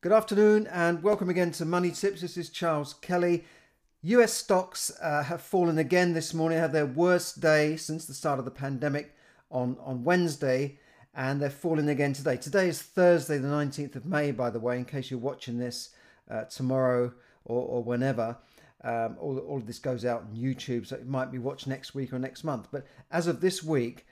Good afternoon and welcome again to Money Tips. This is Charles Kelly. US stocks uh, have fallen again this morning, had their worst day since the start of the pandemic on, on Wednesday, and they're falling again today. Today is Thursday, the 19th of May, by the way, in case you're watching this uh, tomorrow or, or whenever. Um, all, all of this goes out on YouTube, so it might be watched next week or next month. But as of this week,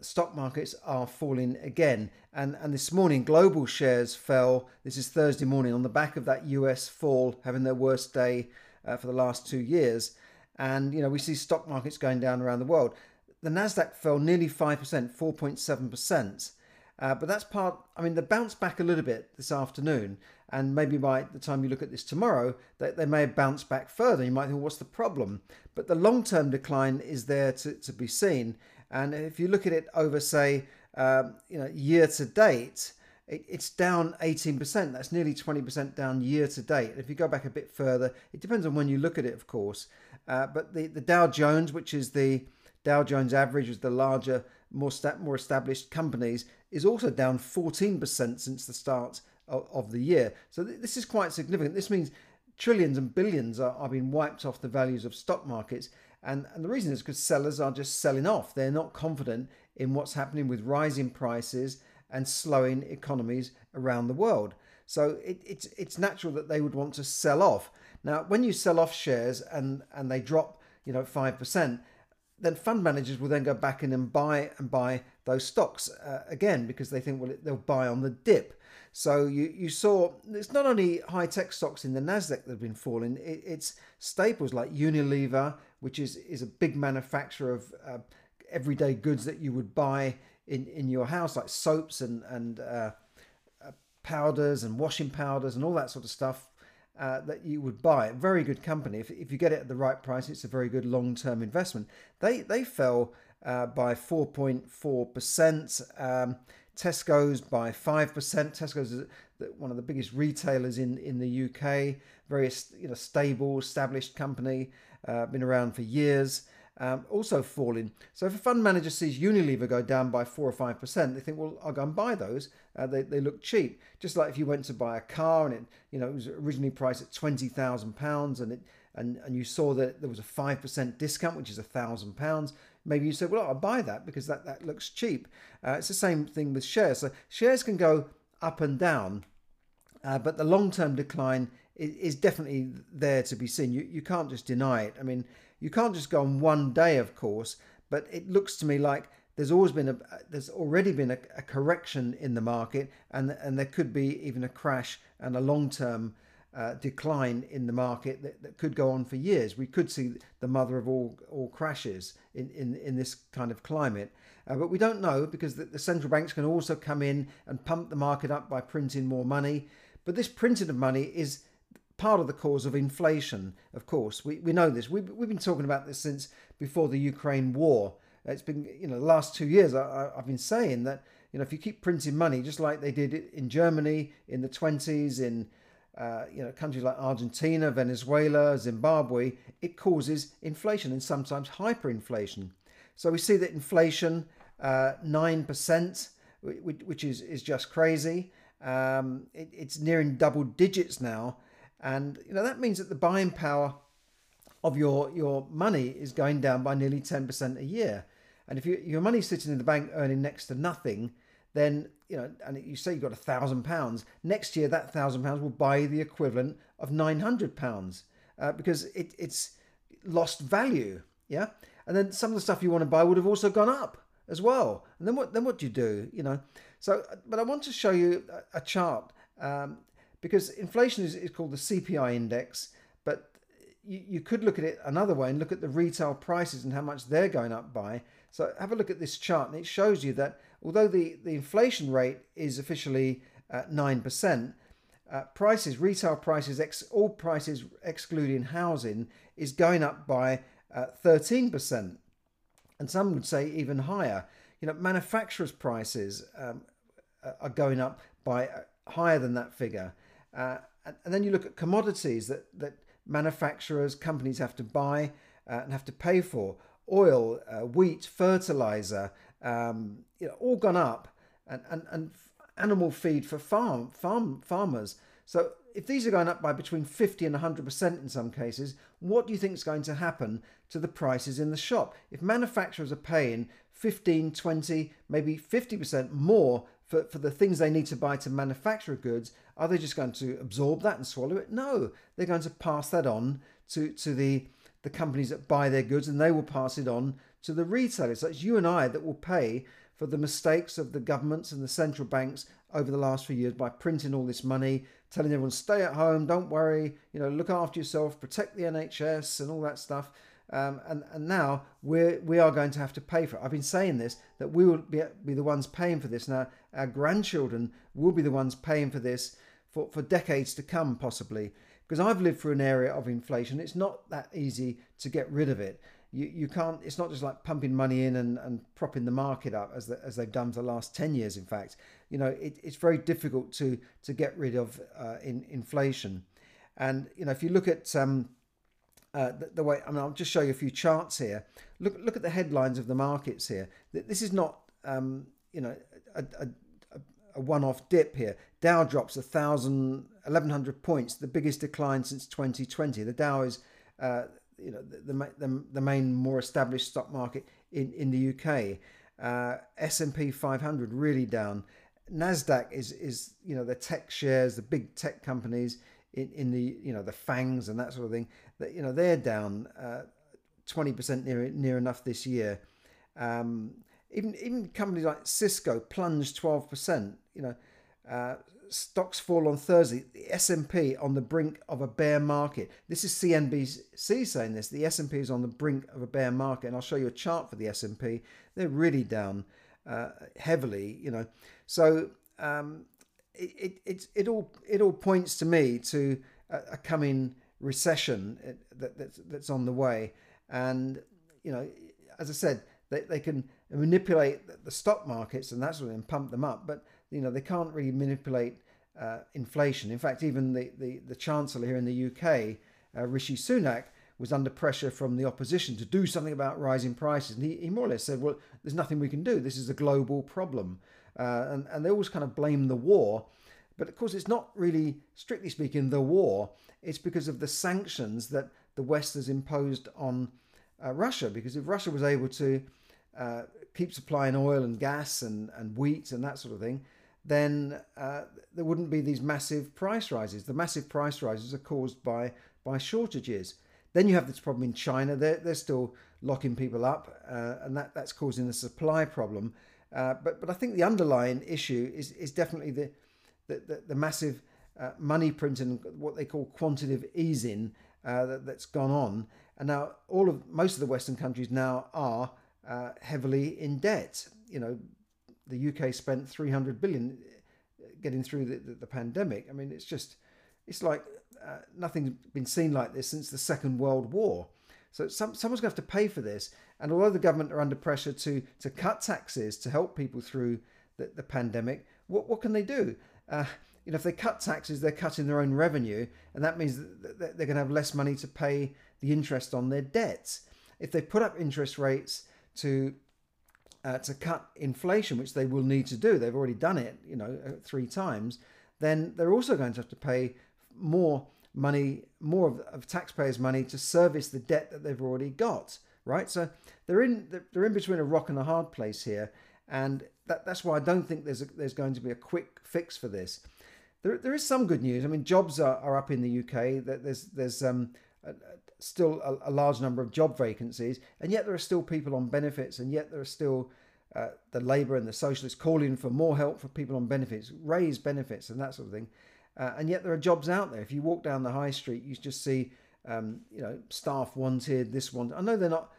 stock markets are falling again. And, and this morning, global shares fell. This is Thursday morning on the back of that US fall, having their worst day uh, for the last two years. And, you know, we see stock markets going down around the world. The NASDAQ fell nearly 5%, 4.7%. Uh, but that's part, I mean, they bounced back a little bit this afternoon. And maybe by the time you look at this tomorrow, they, they may have bounced back further. You might think, well, what's the problem? But the long term decline is there to, to be seen. And if you look at it over, say, um, you know, year to date, it, it's down 18%. That's nearly 20% down year to date. And If you go back a bit further, it depends on when you look at it, of course. Uh, but the, the Dow Jones, which is the Dow Jones average, is the larger, more sta- more established companies, is also down 14% since the start of, of the year. So th- this is quite significant. This means trillions and billions are, are being wiped off the values of stock markets. And, and the reason is because sellers are just selling off. They're not confident in what's happening with rising prices and slowing economies around the world. So it, it's it's natural that they would want to sell off. Now, when you sell off shares and and they drop, you know, five percent, then fund managers will then go back in and buy and buy those stocks uh, again because they think well they'll buy on the dip. So you, you saw it's not only high tech stocks in the Nasdaq that have been falling. It, it's staples like Unilever, which is is a big manufacturer of uh, everyday goods that you would buy in in your house, like soaps and and uh, uh, powders and washing powders and all that sort of stuff. Uh, that you would buy. Very good company. If, if you get it at the right price, it's a very good long term investment. They they fell uh, by 4.4 percent. Um, Tesco's by 5%. Tesco's is one of the biggest retailers in, in the UK, very you know, stable, established company, uh, been around for years. Um, also falling. So if a fund manager sees Unilever go down by four or five percent, they think, well, I'll go and buy those. Uh, they, they look cheap. Just like if you went to buy a car and it, you know, it was originally priced at twenty thousand pounds, and it and and you saw that there was a five percent discount, which is a thousand pounds maybe you say, well, I'll buy that because that, that looks cheap. Uh, it's the same thing with shares. So shares can go up and down, uh, but the long term decline is, definitely there to be seen. You, you can't just deny it. I mean, you can't just go on one day, of course, but it looks to me like there's always been a there's already been a, a correction in the market and and there could be even a crash and a long term uh, decline in the market that, that could go on for years. We could see the mother of all, all crashes in, in, in this kind of climate. Uh, but we don't know because the, the, central banks can also come in and pump the market up by printing more money. But this printing of money is part of the cause of inflation, of course. We, we know this. We've, we've been talking about this since before the Ukraine war. It's been, you know, the last two years I, I've been saying that, you know, if you keep printing money, just like they did in Germany in the 20s, in uh, you know, countries like Argentina, Venezuela, Zimbabwe, it causes inflation and sometimes hyperinflation. So we see that inflation, uh, 9%, which is, is just crazy. Um, it, it's nearing double digits now. And, you know, that means that the buying power of your, your money is going down by nearly 10% a year. And if you, your money's sitting in the bank earning next to nothing, then you know, and you say you've got a thousand pounds. Next year, that thousand pounds will buy the equivalent of nine hundred pounds uh, because it, it's lost value. Yeah, and then some of the stuff you want to buy would have also gone up as well. And then what? Then what do you do? You know. So, but I want to show you a, a chart um, because inflation is, is called the CPI index, but you, you could look at it another way and look at the retail prices and how much they're going up by. So have a look at this chart, and it shows you that although the, the inflation rate is officially at 9%, uh, prices, retail prices, ex, all prices excluding housing, is going up by uh, 13%. And some would say even higher. You know, manufacturers' prices um, are going up by uh, higher than that figure. Uh, and, then you look at commodities that, that manufacturers, companies have to buy uh, and have to pay for oil, uh, wheat, fertilizer, um, you know, all gone up, and, and, and animal feed for farm farm farmers. So if these are going up by between 50 and 100% in some cases, what do you think is going to happen to the prices in the shop? If manufacturers are paying 15, 20, maybe 50% more for, for the things they need to buy to manufacture goods, are they just going to absorb that and swallow it? No, they're going to pass that on to, to the, the companies that buy their goods and they will pass it on to the retailers. So it's you and I that will pay for the mistakes of the governments and the central banks over the last few years by printing all this money, telling everyone stay at home, don't worry, you know, look after yourself, protect the NHS and all that stuff. Um, and, and now we're, we are going to have to pay for it. I've been saying this, that we will be, be the ones paying for this. Now, our grandchildren will be the ones paying for this for, for decades to come, possibly. Because I've lived through an area of inflation. It's not that easy to get rid of it. You, you can't, it's not just like pumping money in and, and propping the market up as, the, as they've done for the last 10 years, in fact. You know, it, it's very difficult to, to get rid of uh, in, inflation. And, you know, if you look at um, uh, the, the, way, I mean, I'll just show you a few charts here. Look, look at the headlines of the markets here. This is not, um, you know, a, a, a one-off dip here. Dow drops a thousand, 1100 points, the biggest decline since 2020. The Dow is, uh, you know, the, the, the, main more established stock market in, in the UK. Uh, S&P 500 really down. Nasdaq is is you know the tech shares, the big tech companies in, in the you know the fangs and that sort of thing that you know they're down uh, twenty percent near near enough this year. Um, even even companies like Cisco plunged twelve percent. You know, uh, stocks fall on Thursday. The S and P on the brink of a bear market. This is CNBC saying this. The S and P is on the brink of a bear market, and I'll show you a chart for the S and P. They're really down uh, heavily. You know, so. Um, it, it, it, all it all points to me to a, a coming recession uh, that, that's, that's on the way. And you know as i said they, they can manipulate the stock markets and that sort of and pump them up but you know they can't really manipulate uh, inflation. In fact even the, the, the chancellor here in the uk uh, rishi sunak was under pressure from the opposition to do something about rising prices. And he, he more or less said well there's nothing we can do. This is a global problem uh, and, and they always kind of blame the war. But of course, it's not really, strictly speaking, the war. It's because of the sanctions that the West has imposed on uh, Russia. Because if Russia was able to uh, keep supplying oil and gas and, and wheat and that sort of thing, then uh, there wouldn't be these massive price rises. The massive price rises are caused by, by shortages. Then you have this problem in China. They're, they're still locking people up, uh, and that, that's causing a supply problem. Uh, but but I think the underlying issue is is definitely the the, the, the massive uh, money printing, what they call quantitative easing uh, that, has gone on, and now all of most of the Western countries now are uh, heavily in debt. You know, the UK spent 300 billion uh, getting through the, the, the pandemic. I mean, it's just it's like nothing's been seen like this since the Second World War. So some, someone's going to have to pay for this. And although the government are under pressure to, to cut taxes to help people through the, the pandemic, what, what can they do? Uh, you know, if they cut taxes, they're cutting their own revenue, and that means that they're going to have less money to pay the interest on their debts. If they put up interest rates to uh, to cut inflation, which they will need to do, they've already done it, you know, uh, three times, then they're also going to have to pay more money, more of, of taxpayers' money to service the debt that they've already got, right? So they're in they're in between a rock and a hard place here, and that, that's why I don't think there's a, there's going to be a quick fix for this. There, there is some good news. I mean, jobs are, are up in the UK. There's there's um, a, still a, a, large number of job vacancies, and yet there are still people on benefits, and yet there are still uh, the Labour and the Socialists calling for more help for people on benefits, raise benefits, and that sort of thing. Uh, and yet there are jobs out there. If you walk down the high street, you just see, um, you know, staff wanted, this one. I know they're not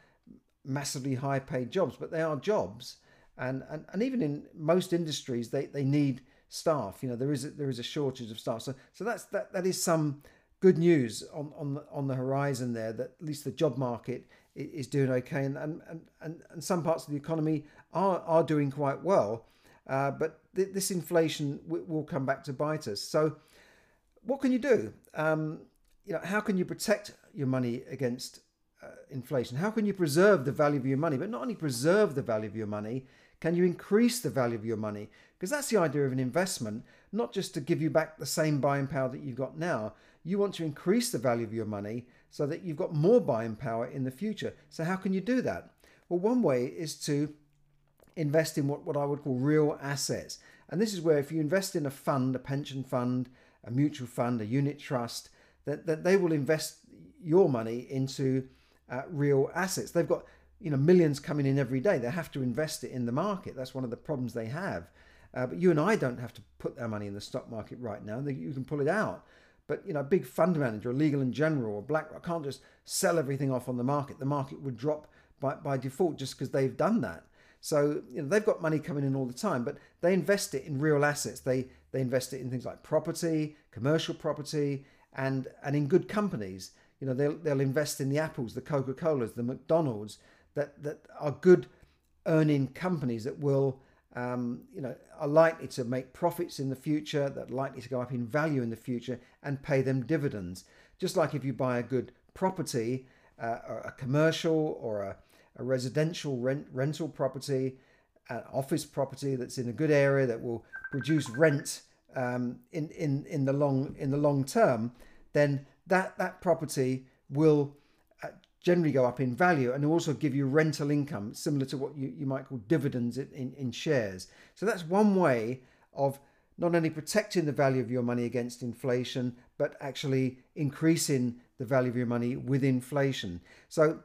massively high paid jobs, but they are jobs. And, and, and even in most industries, they, they need staff. You know, there is a, there is a shortage of staff. So so that's that that is some good news on on the, on the horizon there. That at least the job market is doing okay, and and, and, and some parts of the economy are are doing quite well. Uh, but th- this inflation w- will come back to bite us. So what can you do? Um, you know, how can you protect your money against uh, inflation? How can you preserve the value of your money? But not only preserve the value of your money, Can you increase the value of your money? Because that's the idea of an investment, not just to give you back the same buying power that you've got now. You want to increase the value of your money so that you've got more buying power in the future. So, how can you do that? Well, one way is to invest in what, what I would call real assets. And this is where if you invest in a fund, a pension fund, a mutual fund, a unit trust, that, that they will invest your money into uh, real assets. They've got you know millions coming in every day. They have to invest it in the market. That's one of the problems they have. Uh, but you and I don't have to put our money in the stock market right now. You can pull it out. But you know, a big fund manager, legal and general, or BlackRock can't just sell everything off on the market. The market would drop by, by default just because they've done that. So you know they've got money coming in all the time, but they invest it in real assets. They they invest it in things like property, commercial property, and and in good companies. You know they'll they'll invest in the Apples, the Coca Colas, the McDonald's that that are good earning companies that will um, you know are likely to make profits in the future, that are likely to go up in value in the future, and pay them dividends. Just like if you buy a good property, uh, a commercial or a a residential rent, rental property, an office property that's in a good area that will produce rent um, in, in, in the long in the long term, then that, that property will uh, generally go up in value and also give you rental income, similar to what you, you might call dividends in, in shares. So that's one way of not only protecting the value of your money against inflation, but actually increasing the value of your money with inflation. So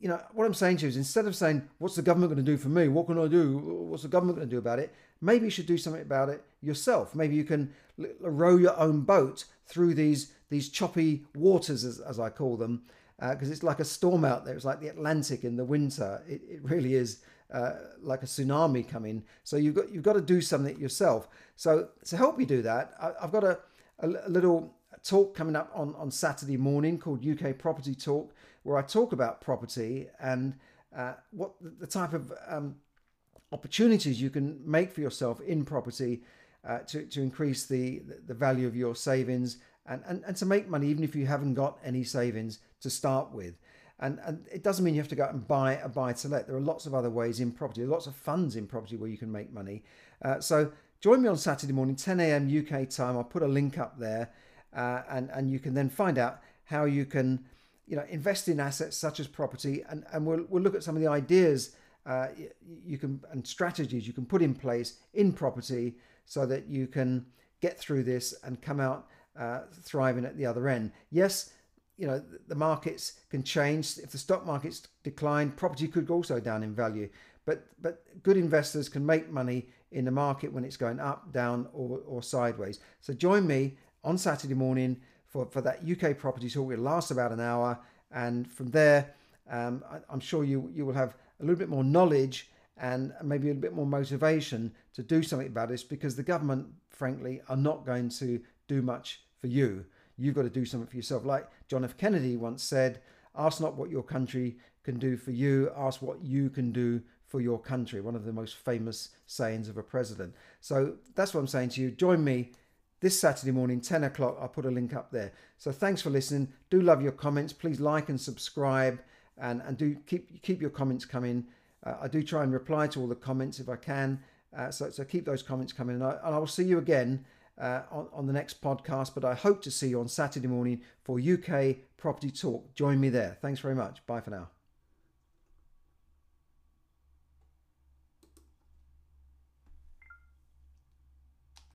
you know, what I'm saying to you is instead of saying, what's the government going to do for me? What can I do? What's the government going to do about it? Maybe you should do something about it yourself. Maybe you can row your own boat through these these choppy waters, as, as I call them, because uh, it's like a storm out there. It's like the Atlantic in the winter. It, it really is uh, like a tsunami coming. So you've got you've got to do something yourself. So to help you do that, I, have got a, a, a little talk coming up on, on Saturday morning called UK Property Talk where I talk about property and uh, what the type of um, opportunities you can make for yourself in property uh, to, to increase the, the value of your savings and, and, and to make money even if you haven't got any savings to start with. And, and it doesn't mean you have to go out and buy a buy to let. There are lots of other ways in property, lots of funds in property where you can make money. Uh, so join me on Saturday morning, 10 a.m. UK time. I'll put a link up there, uh, and and you can then find out how you can you know, invest in assets such as property, and, and we'll, we'll look at some of the ideas uh, you can and strategies you can put in place in property so that you can get through this and come out uh, thriving at the other end. Yes, you know the markets can change. If the stock markets decline, property could also down in value. But but good investors can make money in the market when it's going up, down, or, or sideways. So join me on Saturday morning for, for that UK property talk. It'll last about an hour. And from there, um, I, I'm sure you, you will have a little bit more knowledge and maybe a little bit more motivation to do something about this because the government, frankly, are not going to do much for you. You've got to do something for yourself. Like John F. Kennedy once said, ask not what your country can do for you, ask what you can do for your country. One of the most famous sayings of a president. So that's what I'm saying to you. Join me this Saturday morning, 10 o'clock. I'll put a link up there. So thanks for listening. Do love your comments. Please like and subscribe and, and do keep keep your comments coming. Uh, I do try and reply to all the comments if I can. Uh, so, so keep those comments coming. And I, and I will see you again uh, on, on the next podcast. But I hope to see you on Saturday morning for UK Property Talk. Join me there. Thanks very much. Bye for now.